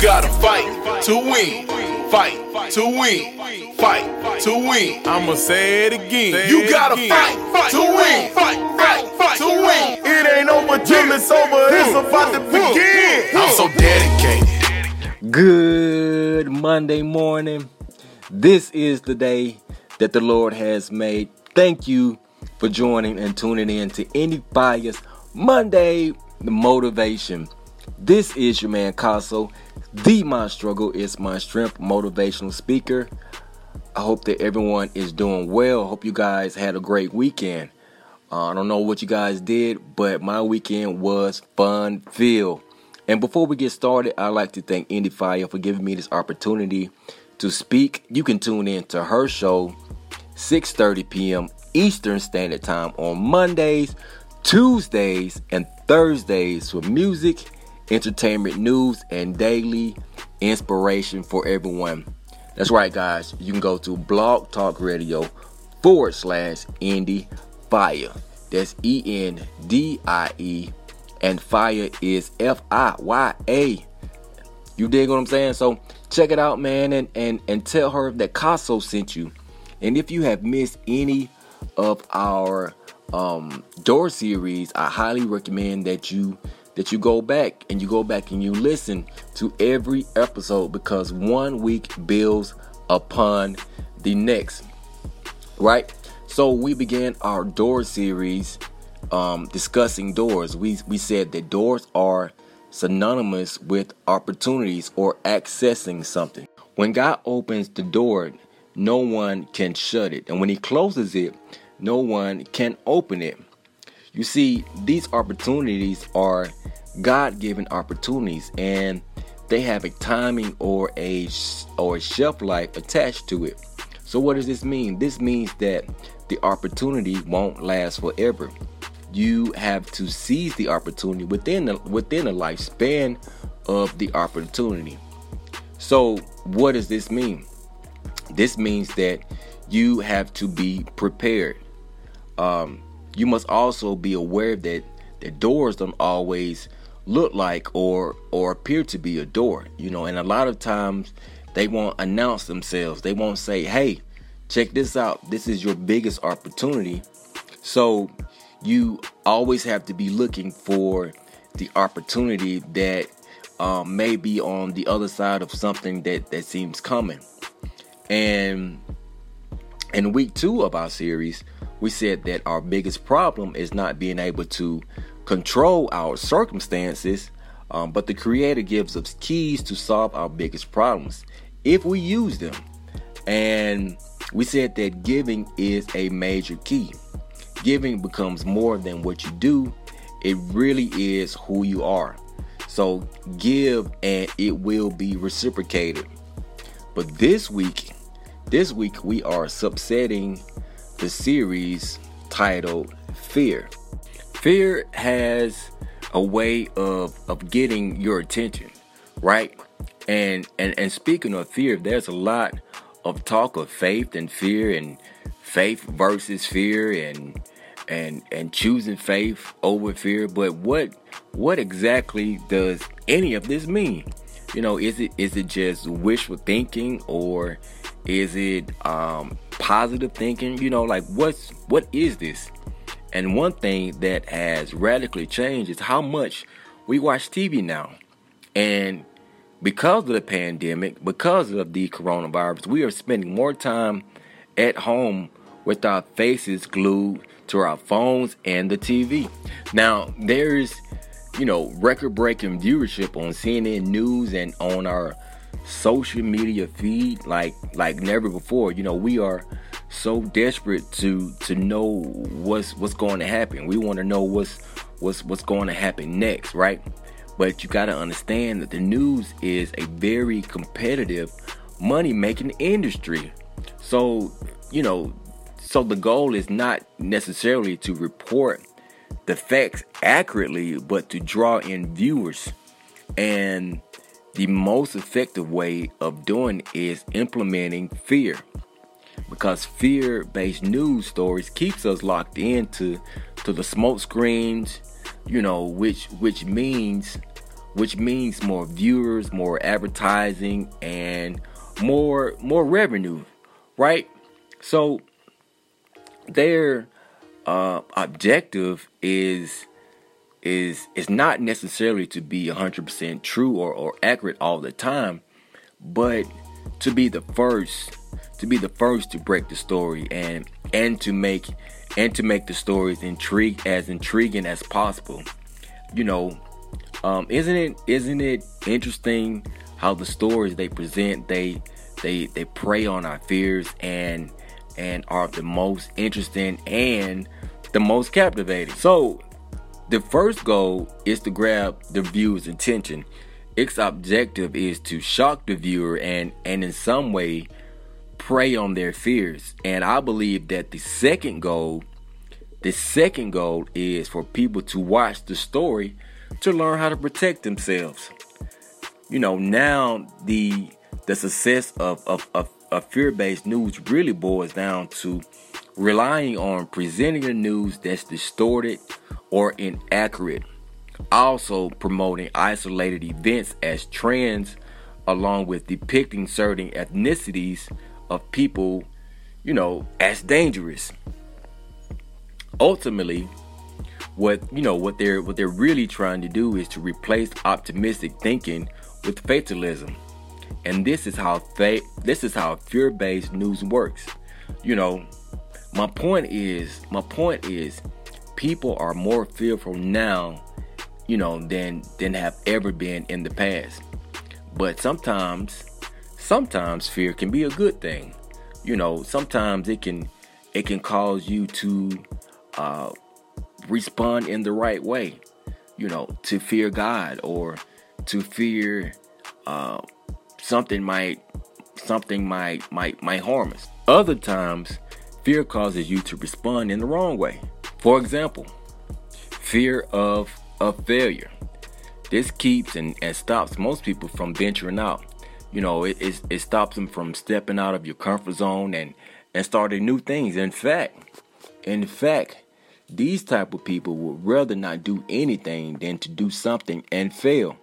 gotta fight to win. Fight to win. Fight to win. I'ma say it again. You gotta fight to win. Fight, fight, fight to win. It ain't over till it's over. It's about to begin. I'm so dedicated. Good Monday morning. This is the day that the Lord has made. Thank you for joining and tuning in to Any Bias Monday the Motivation. This is your man Caso, the My Struggle is My Strength motivational speaker. I hope that everyone is doing well. Hope you guys had a great weekend. Uh, I don't know what you guys did, but my weekend was fun filled. And before we get started, I'd like to thank Indy Fire for giving me this opportunity to speak. You can tune in to her show 6:30 p.m. Eastern Standard Time on Mondays, Tuesdays, and Thursdays for music, entertainment news, and daily inspiration for everyone. That's right, guys. You can go to Blog Talk Radio forward slash Indie Fire. That's E N D I E, and Fire is F I Y A. You dig what I'm saying? So check it out, man, and and and tell her that Caso sent you. And if you have missed any of our um, door series, I highly recommend that you that you go back and you go back and you listen to every episode because one week builds upon the next. Right? So we began our door series um, discussing doors. We we said that doors are synonymous with opportunities or accessing something. When God opens the door, no one can shut it. And when he closes it, no one can open it. You see, these opportunities are God given opportunities and they have a timing or a or a shelf life attached to it. So what does this mean? This means that the opportunity won't last forever. You have to seize the opportunity within the, within the lifespan of the opportunity. So what does this mean? This means that you have to be prepared. Um, you must also be aware that the doors don't always look like or or appear to be a door. You know, and a lot of times they won't announce themselves. They won't say, "Hey, check this out. This is your biggest opportunity." So you always have to be looking for the opportunity that um, may be on the other side of something that that seems coming. And in week two of our series, we said that our biggest problem is not being able to control our circumstances, um, but the Creator gives us keys to solve our biggest problems if we use them. And we said that giving is a major key. Giving becomes more than what you do, it really is who you are. So give and it will be reciprocated. But this week, this week we are subsetting the series titled Fear. Fear has a way of of getting your attention, right? And and and speaking of fear, there's a lot of talk of faith and fear and faith versus fear and and and choosing faith over fear, but what what exactly does any of this mean? You know, is it is it just wishful thinking or is it um, positive thinking? You know, like what's what is this? And one thing that has radically changed is how much we watch TV now. And because of the pandemic, because of the coronavirus, we are spending more time at home with our faces glued to our phones and the TV. Now, there's, you know, record breaking viewership on CNN News and on our social media feed like like never before. You know, we are so desperate to to know what's what's going to happen. We want to know what's what's what's going to happen next, right? But you got to understand that the news is a very competitive money making industry. So, you know, so the goal is not necessarily to report the facts accurately, but to draw in viewers. And the most effective way of doing is implementing fear because fear-based news stories keeps us locked into to the smoke screens you know which which means which means more viewers, more advertising, and more more revenue, right? So their uh, objective is is is not necessarily to be 100% true or, or accurate all the time, but to be the first to be the first to break the story and and to make and to make the stories intrigue as intriguing as possible. You know, um, isn't it isn't it interesting how the stories they present they they they prey on our fears and and are the most interesting and the most captivating. So the first goal is to grab the viewer's attention. Its objective is to shock the viewer and and in some way prey on their fears. And I believe that the second goal the second goal is for people to watch the story to learn how to protect themselves. You know, now the the success of, of, of, of fear-based news really boils down to relying on presenting the news that's distorted or inaccurate. Also promoting isolated events as trends along with depicting certain ethnicities of people, you know, as dangerous. Ultimately, what you know what they're what they're really trying to do is to replace optimistic thinking with fatalism and this is how fa- this is how fear-based news works you know my point is my point is people are more fearful now you know than than have ever been in the past but sometimes sometimes fear can be a good thing you know sometimes it can it can cause you to uh, respond in the right way, you know, to fear God or to fear uh, something might something might might might harm us. Other times, fear causes you to respond in the wrong way. For example, fear of of failure. This keeps and, and stops most people from venturing out. You know, it, it, it stops them from stepping out of your comfort zone and, and starting new things. In fact, in fact, these type of people would rather not do anything than to do something and fail.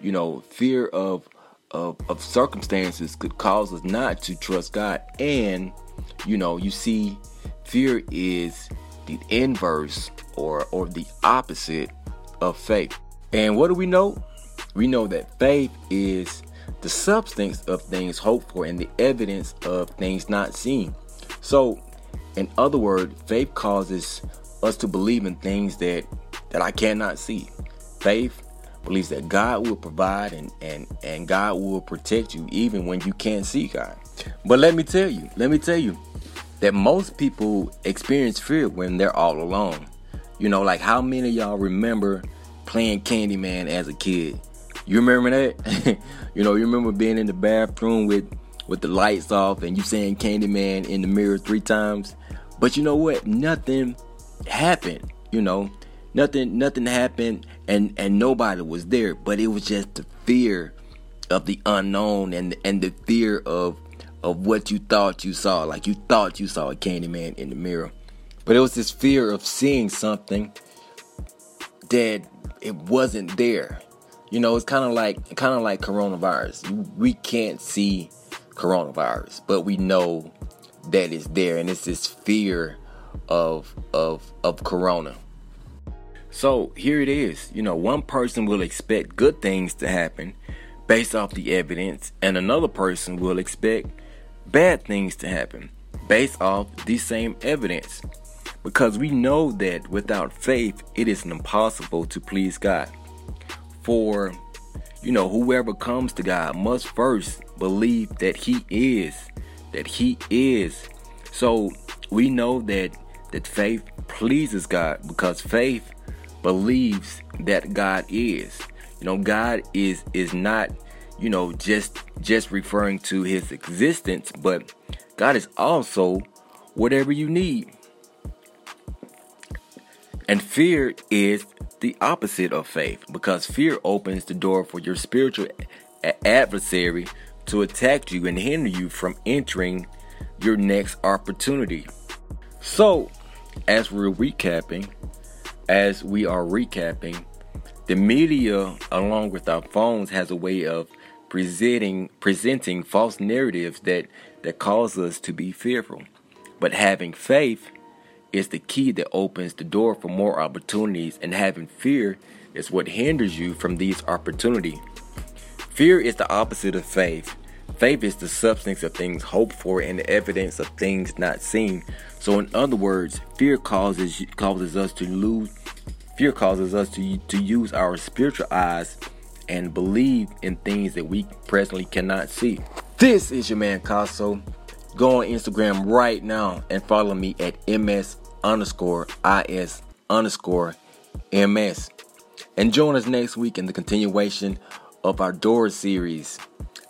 You know, fear of of, of circumstances could cause us not to trust God. And, you know, you see, fear is the inverse or or the opposite of faith. And what do we know? We know that faith is the substance of things hoped for and the evidence of things not seen. So, in other words, faith causes us to believe in things that that I cannot see. Faith believes that God will provide and and and God will protect you even when you can't see God. But let me tell you, let me tell you that most people experience fear when they're all alone. You know, like how many of y'all remember playing Candyman as a kid? You remember that? you know, you remember being in the bathroom with with the lights off and you saying Candyman in the mirror three times. But you know what? Nothing happened, you know. Nothing nothing happened and and nobody was there, but it was just the fear of the unknown and and the fear of of what you thought you saw. Like you thought you saw a Candyman in the mirror. But it was this fear of seeing something that it wasn't there. You know, it's kind of like kind of like coronavirus. We can't see coronavirus, but we know that it's there, and it's this fear of of of corona. So here it is. You know, one person will expect good things to happen based off the evidence, and another person will expect bad things to happen based off the same evidence. Because we know that without faith, it is impossible to please God. For, you know, whoever comes to God must first believe that He is, that He is. So we know that that faith pleases God because faith believes that God is. You know, God is is not, you know, just just referring to his existence, but God is also whatever you need. And fear is the opposite of faith because fear opens the door for your spiritual adversary to attack you and hinder you from entering your next opportunity. So, as we're recapping, as we are recapping, The media, along with our phones, has a way of presenting presenting false narratives that that cause us to be fearful. But having faith is the key that opens the door for more opportunities, and having fear is what hinders you from these opportunities. Fear is the opposite of faith. Faith is the substance of things hoped for and the evidence of things not seen. So, in other words, fear causes causes us to lose Fear causes us to, to use our spiritual eyes and believe in things that we presently cannot see. This is your man Caso. Go on Instagram right now and follow me at ms underscore is underscore ms. And join us next week in the continuation of our Door series.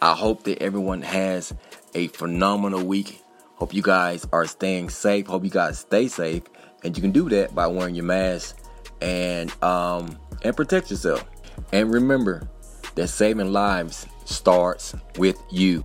I hope that everyone has a phenomenal week. Hope you guys are staying safe. Hope you guys stay safe. And you can do that by wearing your mask and um, and protect yourself. And remember that saving lives starts with you.